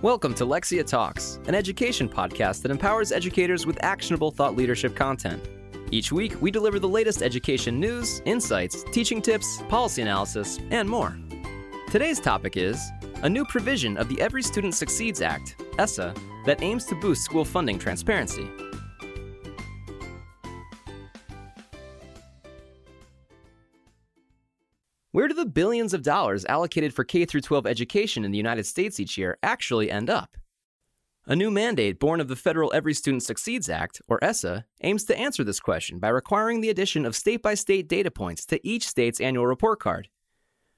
Welcome to Lexia Talks, an education podcast that empowers educators with actionable thought leadership content. Each week, we deliver the latest education news, insights, teaching tips, policy analysis, and more. Today's topic is a new provision of the Every Student Succeeds Act, ESSA, that aims to boost school funding transparency. Where do the billions of dollars allocated for K 12 education in the United States each year actually end up? A new mandate born of the federal Every Student Succeeds Act, or ESSA, aims to answer this question by requiring the addition of state by state data points to each state's annual report card.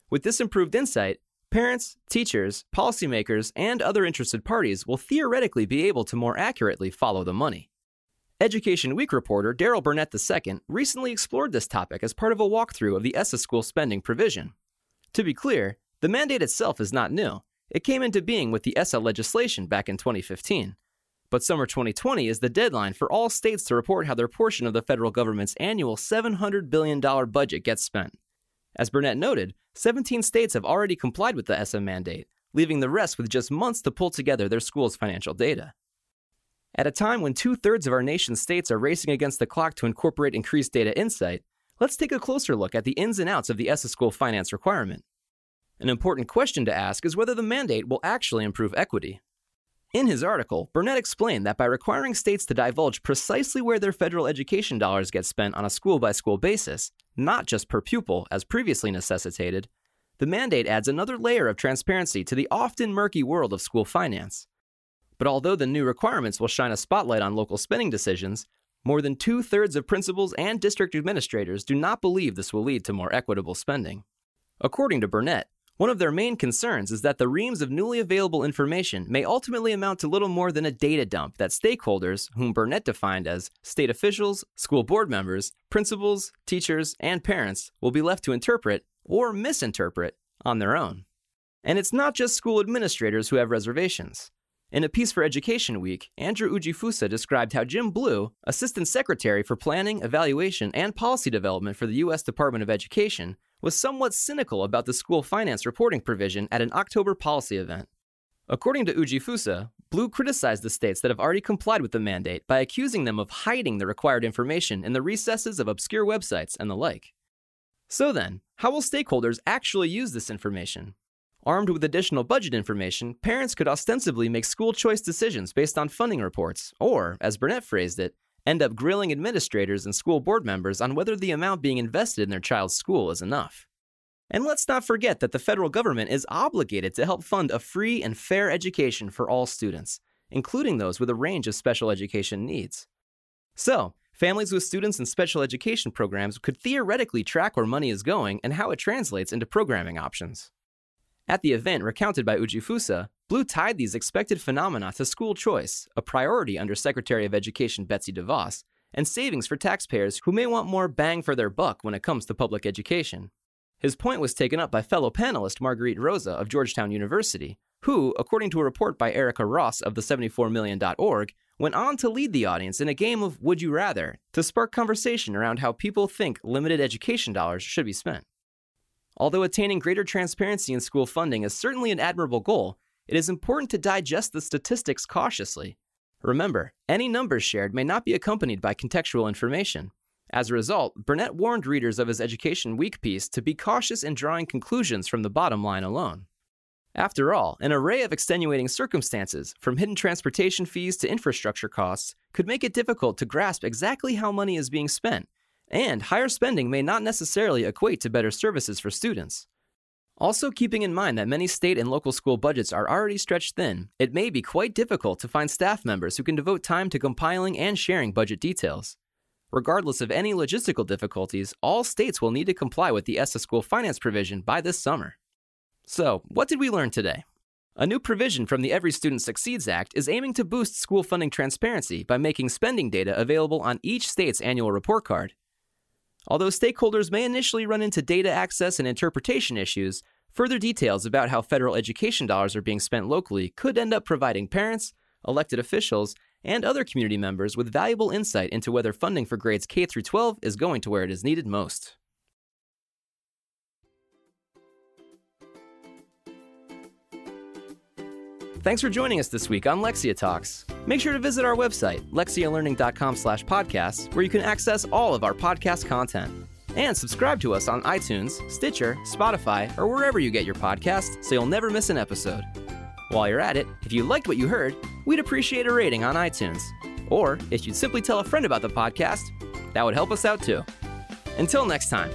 With this improved insight, parents, teachers, policymakers, and other interested parties will theoretically be able to more accurately follow the money. Education Week reporter Daryl Burnette II recently explored this topic as part of a walkthrough of the ESSA school spending provision. To be clear, the mandate itself is not new. It came into being with the ESSA legislation back in 2015. But summer 2020 is the deadline for all states to report how their portion of the federal government's annual $700 billion budget gets spent. As Burnette noted, 17 states have already complied with the ESSA mandate, leaving the rest with just months to pull together their school's financial data. At a time when two thirds of our nation's states are racing against the clock to incorporate increased data insight, let's take a closer look at the ins and outs of the ESSA school finance requirement. An important question to ask is whether the mandate will actually improve equity. In his article, Burnette explained that by requiring states to divulge precisely where their federal education dollars get spent on a school by school basis, not just per pupil as previously necessitated, the mandate adds another layer of transparency to the often murky world of school finance. But although the new requirements will shine a spotlight on local spending decisions, more than two thirds of principals and district administrators do not believe this will lead to more equitable spending. According to Burnette, one of their main concerns is that the reams of newly available information may ultimately amount to little more than a data dump that stakeholders, whom Burnette defined as state officials, school board members, principals, teachers, and parents, will be left to interpret or misinterpret on their own. And it's not just school administrators who have reservations. In a piece for Education Week, Andrew Ujifusa described how Jim Blew, Assistant Secretary for Planning, Evaluation, and Policy Development for the U.S. Department of Education, was somewhat cynical about the school finance reporting provision at an October policy event. According to Ujifusa, Blew criticized the states that have already complied with the mandate by accusing them of hiding the required information in the recesses of obscure websites and the like. So then, how will stakeholders actually use this information? Armed with additional budget information, parents could ostensibly make school choice decisions based on funding reports, or, as Burnette phrased it, end up grilling administrators and school board members on whether the amount being invested in their child's school is enough. And let's not forget that the federal government is obligated to help fund a free and fair education for all students, including those with a range of special education needs. So, families with students in special education programs could theoretically track where money is going and how it translates into programming options. At the event recounted by Ujifusa, Blew tied these expected phenomena to school choice, a priority under Secretary of Education Betsy DeVos, and savings for taxpayers who may want more bang for their buck when it comes to public education. His point was taken up by fellow panelist Marguerite Roza of Georgetown University, who, according to a report by Erica Ross of the 74million.org, went on to lead the audience in a game of Would You Rather to spark conversation around how people think limited education dollars should be spent. Although attaining greater transparency in school funding is certainly an admirable goal, it is important to digest the statistics cautiously. Remember, any numbers shared may not be accompanied by contextual information. As a result, Burnette warned readers of his Education Week piece to be cautious in drawing conclusions from the bottom line alone. After all, an array of extenuating circumstances, from hidden transportation fees to infrastructure costs, could make it difficult to grasp exactly how money is being spent and higher spending may not necessarily equate to better services for students. Also, keeping in mind that many state and local school budgets are already stretched thin, it may be quite difficult to find staff members who can devote time to compiling and sharing budget details. Regardless of any logistical difficulties, all states will need to comply with the ESSA school finance provision by this summer. So, what did we learn today? A new provision from the Every Student Succeeds Act is aiming to boost school funding transparency by making spending data available on each state's annual report card. Although stakeholders may initially run into data access and interpretation issues, further details about how federal education dollars are being spent locally could end up providing parents, elected officials, and other community members with valuable insight into whether funding for grades K through 12 is going to where it is needed most. Thanks for joining us this week on Lexia Talks. Make sure to visit our website, lexialearning.com slash podcasts, where you can access all of our podcast content. And subscribe to us on iTunes, Stitcher, Spotify, or wherever you get your podcasts so you'll never miss an episode. While you're at it, if you liked what you heard, we'd appreciate a rating on iTunes. Or if you'd simply tell a friend about the podcast, that would help us out too. Until next time.